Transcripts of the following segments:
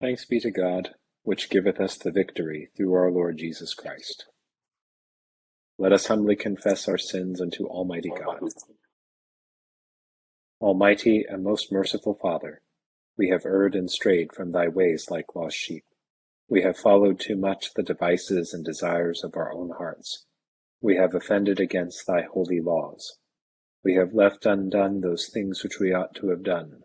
Thanks be to God, which giveth us the victory through our Lord Jesus Christ. Let us humbly confess our sins unto Almighty God. Almighty and most merciful Father, we have erred and strayed from thy ways like lost sheep. We have followed too much the devices and desires of our own hearts. We have offended against thy holy laws. We have left undone those things which we ought to have done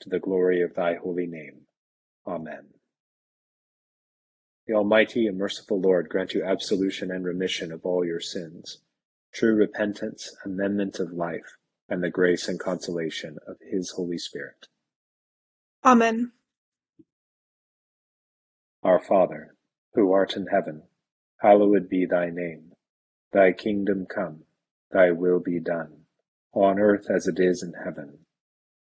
to the glory of thy holy name. Amen. The Almighty and merciful Lord grant you absolution and remission of all your sins, true repentance, amendment of life, and the grace and consolation of his Holy Spirit. Amen. Our Father, who art in heaven, hallowed be thy name. Thy kingdom come, thy will be done, on earth as it is in heaven.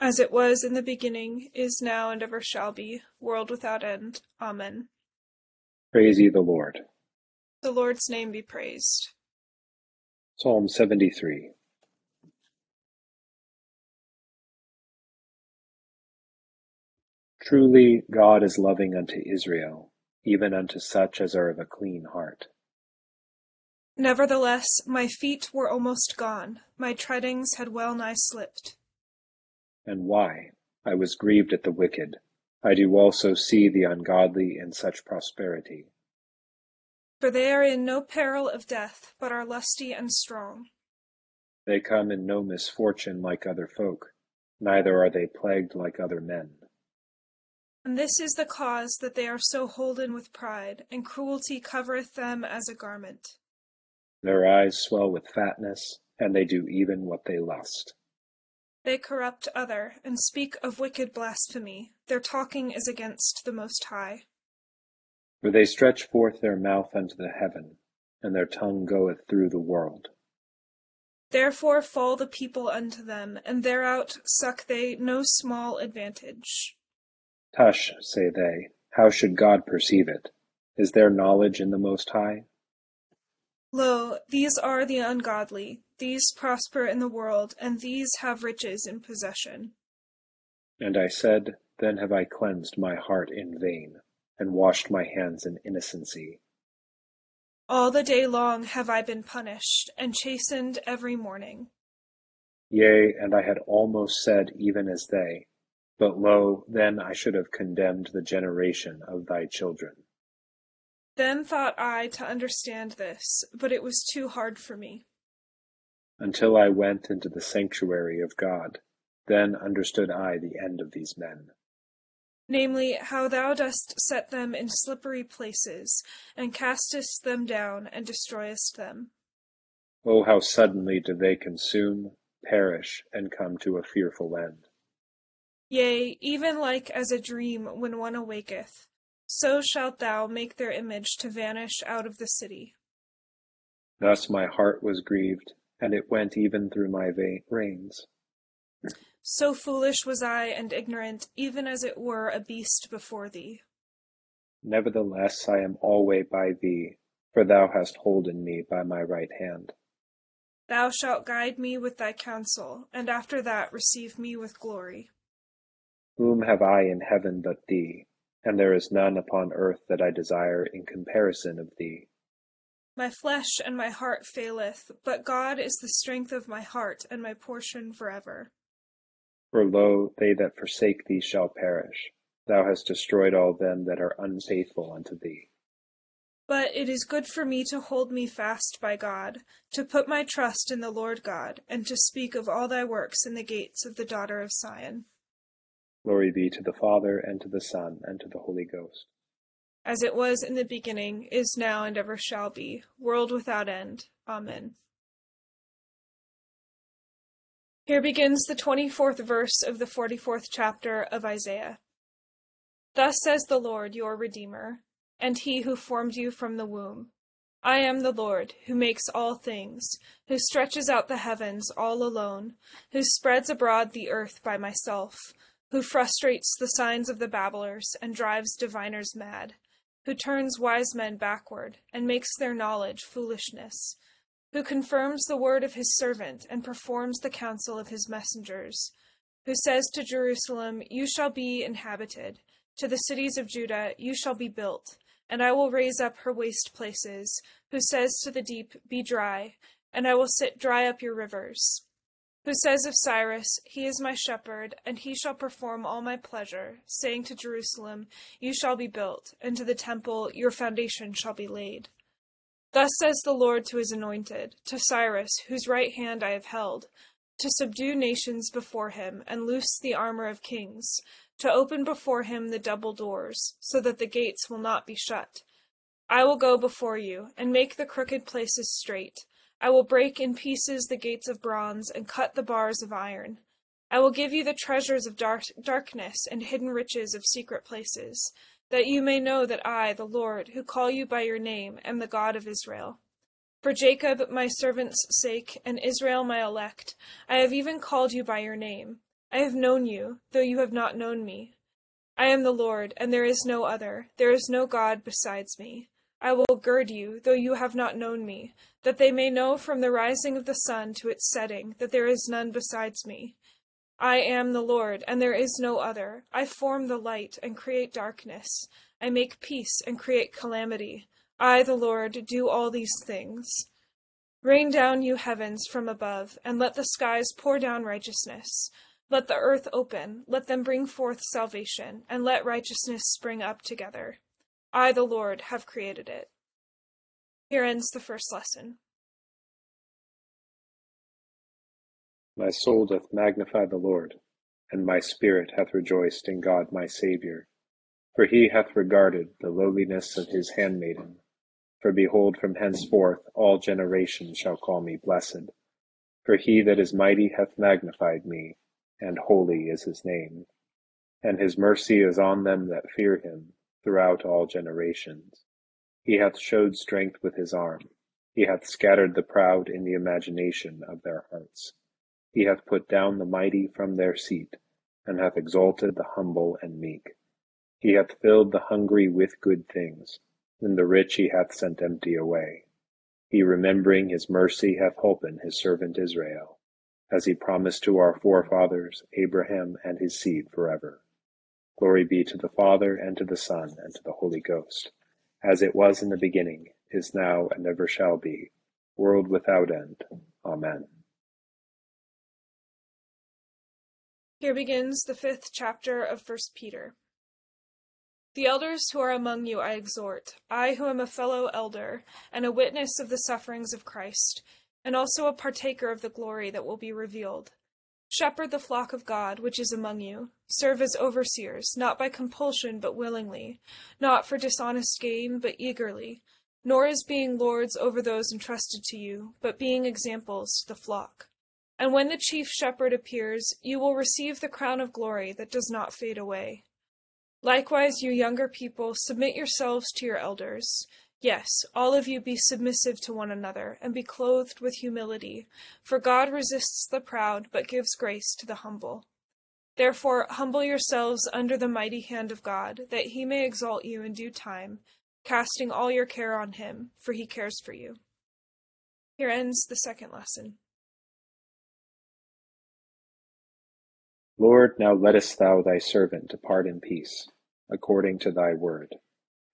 as it was in the beginning, is now, and ever shall be, world without end. Amen. Praise ye the Lord. The Lord's name be praised. Psalm 73. Truly God is loving unto Israel, even unto such as are of a clean heart. Nevertheless, my feet were almost gone, my treadings had well nigh slipped. And why? I was grieved at the wicked. I do also see the ungodly in such prosperity. For they are in no peril of death, but are lusty and strong. They come in no misfortune like other folk, neither are they plagued like other men. And this is the cause that they are so holden with pride, and cruelty covereth them as a garment. Their eyes swell with fatness, and they do even what they lust. They corrupt other, and speak of wicked blasphemy. Their talking is against the Most High. For they stretch forth their mouth unto the heaven, and their tongue goeth through the world. Therefore fall the people unto them, and thereout suck they no small advantage. Tush, say they, how should God perceive it? Is there knowledge in the Most High? Lo, these are the ungodly, these prosper in the world, and these have riches in possession. And I said, Then have I cleansed my heart in vain, and washed my hands in innocency. All the day long have I been punished, and chastened every morning. Yea, and I had almost said even as they, but lo, then I should have condemned the generation of thy children. Then thought I to understand this, but it was too hard for me. Until I went into the sanctuary of God, then understood I the end of these men. Namely, how thou dost set them in slippery places, and castest them down, and destroyest them. Oh, how suddenly do they consume, perish, and come to a fearful end. Yea, even like as a dream when one awaketh, so shalt thou make their image to vanish out of the city. Thus my heart was grieved, and it went even through my veins. So foolish was I and ignorant, even as it were a beast before thee. Nevertheless I am alway by thee, for thou hast holden me by my right hand. Thou shalt guide me with thy counsel, and after that receive me with glory. Whom have I in heaven but thee? and there is none upon earth that I desire in comparison of thee. My flesh and my heart faileth, but God is the strength of my heart and my portion forever. For lo, they that forsake thee shall perish. Thou hast destroyed all them that are unfaithful unto thee. But it is good for me to hold me fast by God, to put my trust in the Lord God, and to speak of all thy works in the gates of the daughter of Sion. Glory be to the Father, and to the Son, and to the Holy Ghost. As it was in the beginning, is now, and ever shall be, world without end. Amen. Here begins the 24th verse of the 44th chapter of Isaiah. Thus says the Lord your Redeemer, and he who formed you from the womb. I am the Lord, who makes all things, who stretches out the heavens all alone, who spreads abroad the earth by myself, who frustrates the signs of the babblers and drives diviners mad, who turns wise men backward and makes their knowledge foolishness, who confirms the word of his servant and performs the counsel of his messengers, who says to Jerusalem, You shall be inhabited to the cities of Judah you shall be built, and I will raise up her waste places, who says to the deep, Be dry, and I will sit dry up your rivers. Who says of Cyrus, He is my shepherd, and he shall perform all my pleasure, saying to Jerusalem, You shall be built, and to the temple, Your foundation shall be laid. Thus says the Lord to his anointed, to Cyrus, whose right hand I have held, to subdue nations before him, and loose the armor of kings to open before him the double doors, so that the gates will not be shut. I will go before you, and make the crooked places straight. I will break in pieces the gates of bronze, and cut the bars of iron. I will give you the treasures of dark darkness and hidden riches of secret places, that you may know that I, the Lord, who call you by your name, am the God of Israel. For Jacob, my servant's sake, and Israel, my elect, I have even called you by your name. I have known you, though you have not known me. I am the Lord, and there is no other. There is no God besides me. I will gird you, though you have not known me, that they may know from the rising of the sun to its setting that there is none besides me. I am the Lord, and there is no other. I form the light and create darkness. I make peace and create calamity. I, the Lord, do all these things. Rain down, you heavens, from above, and let the skies pour down righteousness. Let the earth open, let them bring forth salvation, and let righteousness spring up together. I, the Lord, have created it. Here ends the first lesson. My soul doth magnify the Lord, and my spirit hath rejoiced in God my Saviour. For he hath regarded the lowliness of his handmaiden. For behold, from henceforth all generations shall call me blessed. For he that is mighty hath magnified me and holy is his name. And his mercy is on them that fear him throughout all generations. He hath showed strength with his arm. He hath scattered the proud in the imagination of their hearts. He hath put down the mighty from their seat, and hath exalted the humble and meek. He hath filled the hungry with good things, and the rich he hath sent empty away. He remembering his mercy hath holpen his servant Israel as he promised to our forefathers, Abraham and his seed forever. Glory be to the Father, and to the Son, and to the Holy Ghost, as it was in the beginning, is now, and ever shall be, world without end. Amen. Here begins the fifth chapter of First Peter. The elders who are among you I exhort, I who am a fellow elder, and a witness of the sufferings of Christ and also a partaker of the glory that will be revealed. Shepherd the flock of God which is among you. Serve as overseers, not by compulsion, but willingly, not for dishonest gain, but eagerly, nor as being lords over those entrusted to you, but being examples to the flock. And when the chief shepherd appears, you will receive the crown of glory that does not fade away. Likewise, you younger people, submit yourselves to your elders. Yes, all of you be submissive to one another, and be clothed with humility, for God resists the proud, but gives grace to the humble. Therefore, humble yourselves under the mighty hand of God, that he may exalt you in due time, casting all your care on him, for he cares for you. Here ends the second lesson. Lord, now lettest thou thy servant depart in peace, according to thy word.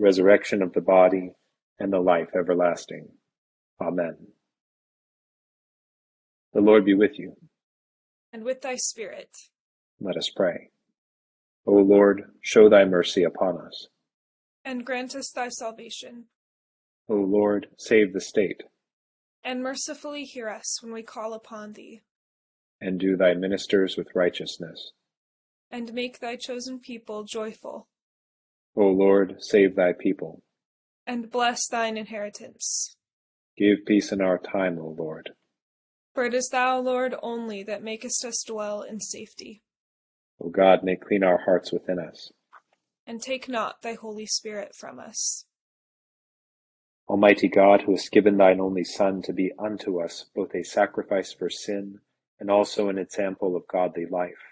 resurrection of the body, and the life everlasting. Amen. The Lord be with you. And with thy spirit. Let us pray. O Lord, show thy mercy upon us. And grant us thy salvation. O Lord, save the state. And mercifully hear us when we call upon thee. And do thy ministers with righteousness. And make thy chosen people joyful. O Lord, save thy people. And bless thine inheritance. Give peace in our time, O Lord. For it is thou, Lord, only that makest us dwell in safety. O God, may clean our hearts within us. And take not thy Holy Spirit from us. Almighty God, who hast given thine only Son to be unto us both a sacrifice for sin and also an example of godly life,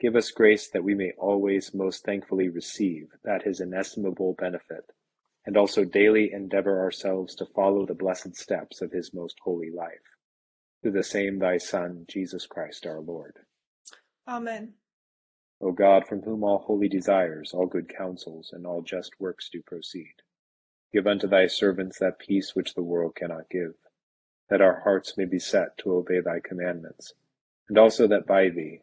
give us grace that we may always most thankfully receive that his inestimable benefit, and also daily endeavor ourselves to follow the blessed steps of his most holy life. Through the same thy Son, Jesus Christ our Lord. Amen. O God, from whom all holy desires, all good counsels, and all just works do proceed, give unto thy servants that peace which the world cannot give, that our hearts may be set to obey thy commandments, and also that by thee,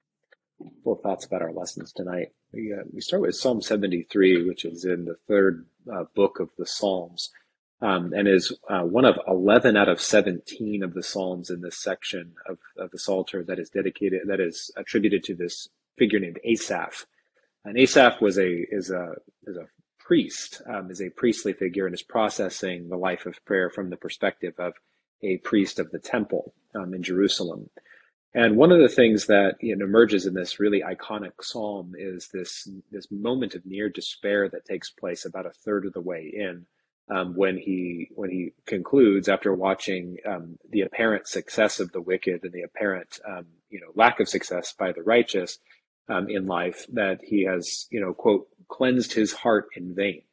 Full thoughts about our lessons tonight. We, uh, we start with Psalm 73, which is in the third uh, book of the Psalms, um, and is uh, one of 11 out of 17 of the Psalms in this section of, of the Psalter that is dedicated, that is attributed to this figure named Asaph. And Asaph was a is a is a priest, um, is a priestly figure, and is processing the life of prayer from the perspective of a priest of the temple um, in Jerusalem. And one of the things that you know, emerges in this really iconic psalm is this this moment of near despair that takes place about a third of the way in, um, when he when he concludes after watching um, the apparent success of the wicked and the apparent um, you know lack of success by the righteous, um, in life that he has, you know, quote, cleansed his heart in vain.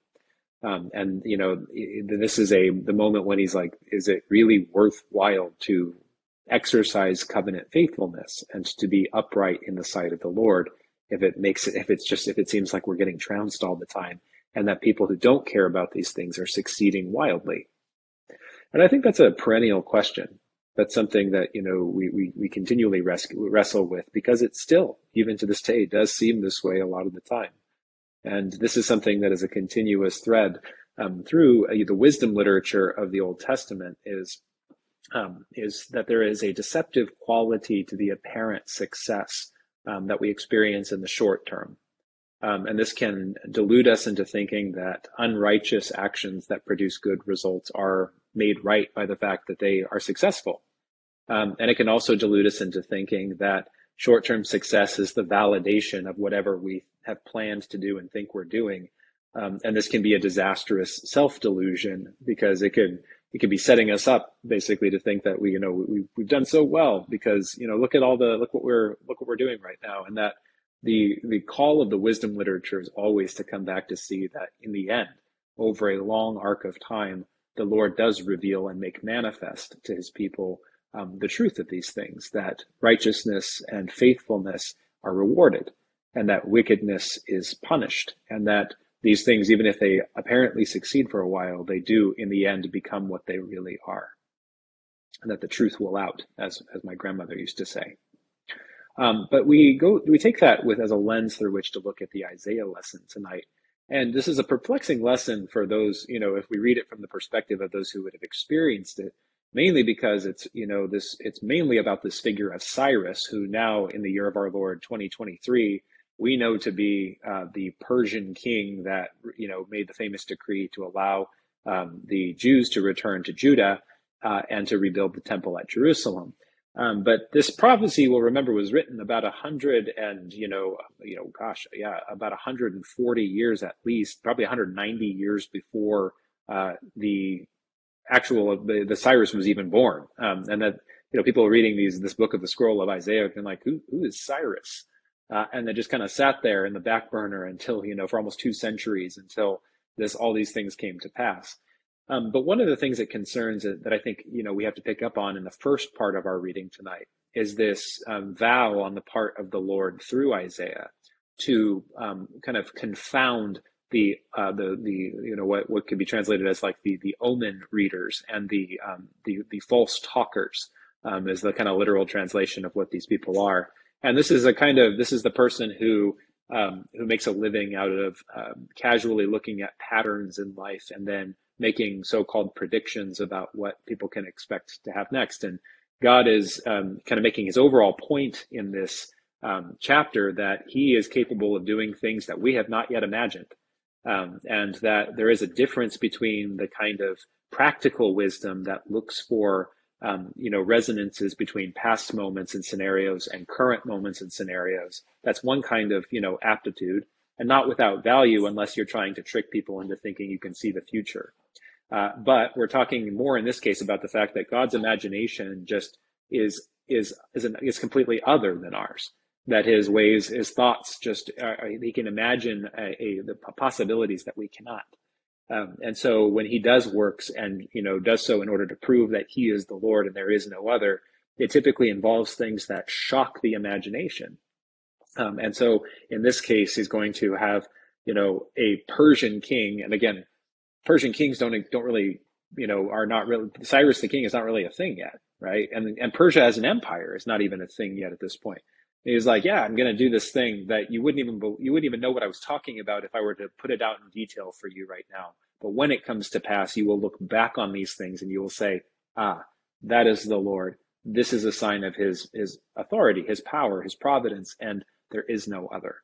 Um, and you know, this is a the moment when he's like, is it really worthwhile to exercise covenant faithfulness and to be upright in the sight of the Lord? If it makes it, if it's just, if it seems like we're getting trounced all the time, and that people who don't care about these things are succeeding wildly. And I think that's a perennial question that's something that you know we we, we continually rescue, wrestle with because it still even to this day does seem this way a lot of the time and this is something that is a continuous thread um, through uh, the wisdom literature of the old testament is um, is that there is a deceptive quality to the apparent success um, that we experience in the short term um, and this can delude us into thinking that unrighteous actions that produce good results are made right by the fact that they are successful um, and it can also delude us into thinking that short term success is the validation of whatever we have planned to do and think we're doing. Um, and this can be a disastrous self delusion because it could it could be setting us up basically to think that we you know we, we've done so well because you know look at all the look what we're look what we're doing right now and that the the call of the wisdom literature is always to come back to see that in the end over a long arc of time the lord does reveal and make manifest to his people um, the truth of these things that righteousness and faithfulness are rewarded, and that wickedness is punished, and that these things, even if they apparently succeed for a while, they do in the end become what they really are. And that the truth will out, as, as my grandmother used to say. Um, but we go, we take that with as a lens through which to look at the Isaiah lesson tonight. And this is a perplexing lesson for those, you know, if we read it from the perspective of those who would have experienced it, mainly because it's, you know, this, it's mainly about this figure of Cyrus, who now in the year of our Lord 2023 we know to be uh, the Persian king that you know made the famous decree to allow um, the Jews to return to Judah uh, and to rebuild the temple at Jerusalem. Um, but this prophecy, we'll remember, was written about a hundred and you know, you know, gosh, yeah, about 140 years at least, probably 190 years before uh, the actual the, the Cyrus was even born. Um, and that you know, people reading these this book of the scroll of Isaiah been like, who who is Cyrus? Uh, and they just kind of sat there in the back burner until you know for almost two centuries until this all these things came to pass. Um, but one of the things that concerns that, that I think you know we have to pick up on in the first part of our reading tonight is this um, vow on the part of the Lord through Isaiah to um, kind of confound the uh, the the you know what what could be translated as like the the omen readers and the um, the the false talkers um, is the kind of literal translation of what these people are. And this is a kind of this is the person who um, who makes a living out of um, casually looking at patterns in life and then making so-called predictions about what people can expect to have next. And God is um, kind of making his overall point in this um, chapter that He is capable of doing things that we have not yet imagined, um, and that there is a difference between the kind of practical wisdom that looks for um, you know, resonances between past moments and scenarios and current moments and scenarios. That's one kind of, you know, aptitude and not without value unless you're trying to trick people into thinking you can see the future. Uh, but we're talking more in this case about the fact that God's imagination just is is is, an, is completely other than ours. That his ways, his thoughts, just uh, he can imagine a, a, the possibilities that we cannot. Um, and so when he does works and you know does so in order to prove that he is the Lord and there is no other, it typically involves things that shock the imagination. Um, and so in this case, he's going to have you know a Persian king, and again, Persian kings don't don't really you know are not really Cyrus the king is not really a thing yet, right? And and Persia as an empire is not even a thing yet at this point. He was like, "Yeah, I'm going to do this thing that you wouldn't even you wouldn't even know what I was talking about if I were to put it out in detail for you right now. But when it comes to pass, you will look back on these things and you will say, Ah, that is the Lord. This is a sign of His His authority, His power, His providence, and there is no other."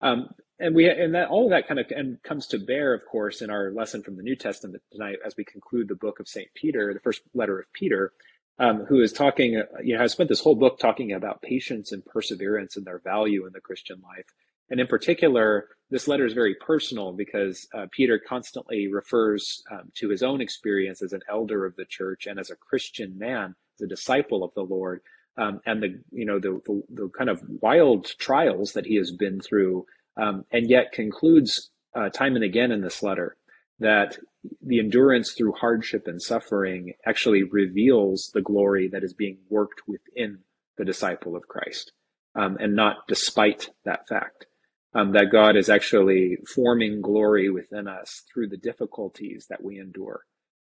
Um, and we and that all of that kind of and comes to bear, of course, in our lesson from the New Testament tonight as we conclude the book of Saint Peter, the first letter of Peter um, who is talking, uh, you know, has spent this whole book talking about patience and perseverance and their value in the Christian life. And in particular, this letter is very personal because uh, Peter constantly refers um, to his own experience as an elder of the church and as a Christian man, as a disciple of the Lord, um, and the you know the, the, the kind of wild trials that he has been through, um, and yet concludes uh, time and again in this letter that the endurance through hardship and suffering actually reveals the glory that is being worked within the disciple of Christ, um, and not despite that fact. Um, that God is actually forming glory within us through the difficulties that we endure.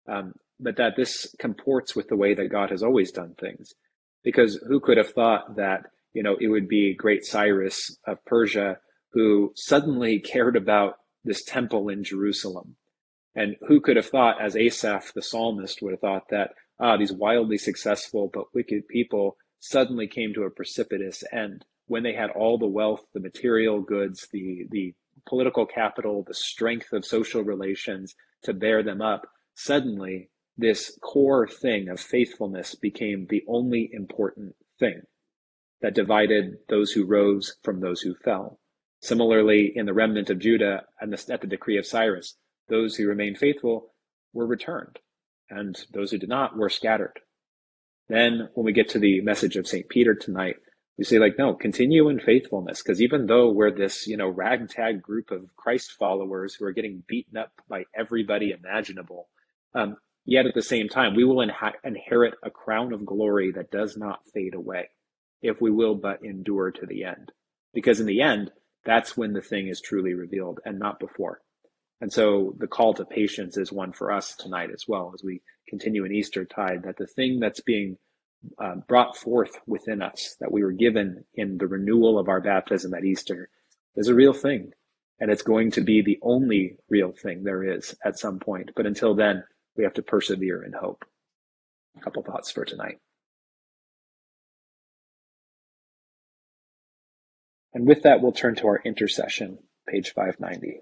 Um, but that this comports with the way that God has always done things. Because who could have thought that, you know, it would be great Cyrus of Persia who suddenly cared about this temple in Jerusalem and who could have thought, as Asaph the psalmist would have thought, that ah, these wildly successful but wicked people suddenly came to a precipitous end when they had all the wealth, the material goods, the the political capital, the strength of social relations to bear them up. Suddenly, this core thing of faithfulness became the only important thing that divided those who rose from those who fell. Similarly, in the remnant of Judah and the, at the decree of Cyrus, those who remained faithful were returned, and those who did not were scattered. Then, when we get to the message of St. Peter tonight, we say, like, no, continue in faithfulness, because even though we're this, you know, ragtag group of Christ followers who are getting beaten up by everybody imaginable, um, yet at the same time, we will inha- inherit a crown of glory that does not fade away if we will but endure to the end. Because in the end, that's when the thing is truly revealed and not before. And so the call to patience is one for us tonight as well as we continue in Easter tide, that the thing that's being uh, brought forth within us, that we were given in the renewal of our baptism at Easter, is a real thing. And it's going to be the only real thing there is at some point. But until then, we have to persevere in hope. A couple thoughts for tonight. And with that, we'll turn to our intercession, page 590.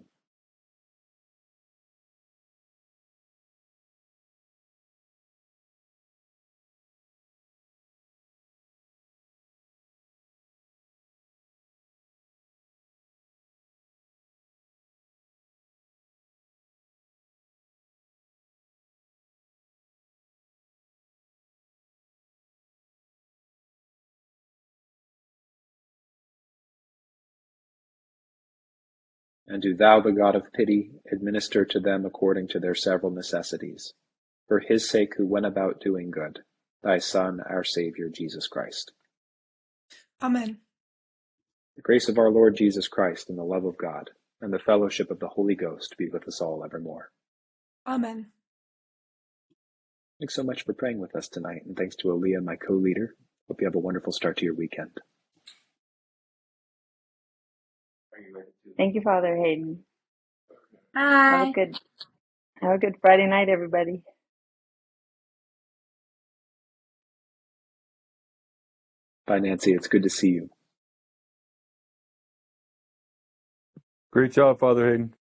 And do thou, the God of pity, administer to them according to their several necessities, for his sake who went about doing good, thy Son, our Saviour, Jesus Christ. Amen. The grace of our Lord Jesus Christ, and the love of God, and the fellowship of the Holy Ghost be with us all evermore. Amen. Thanks so much for praying with us tonight, and thanks to Aaliyah, my co leader. Hope you have a wonderful start to your weekend. Thank you, Father Hayden. Hi. Have a good have a good Friday night, everybody. Bye, Nancy. It's good to see you. Great job, Father Hayden.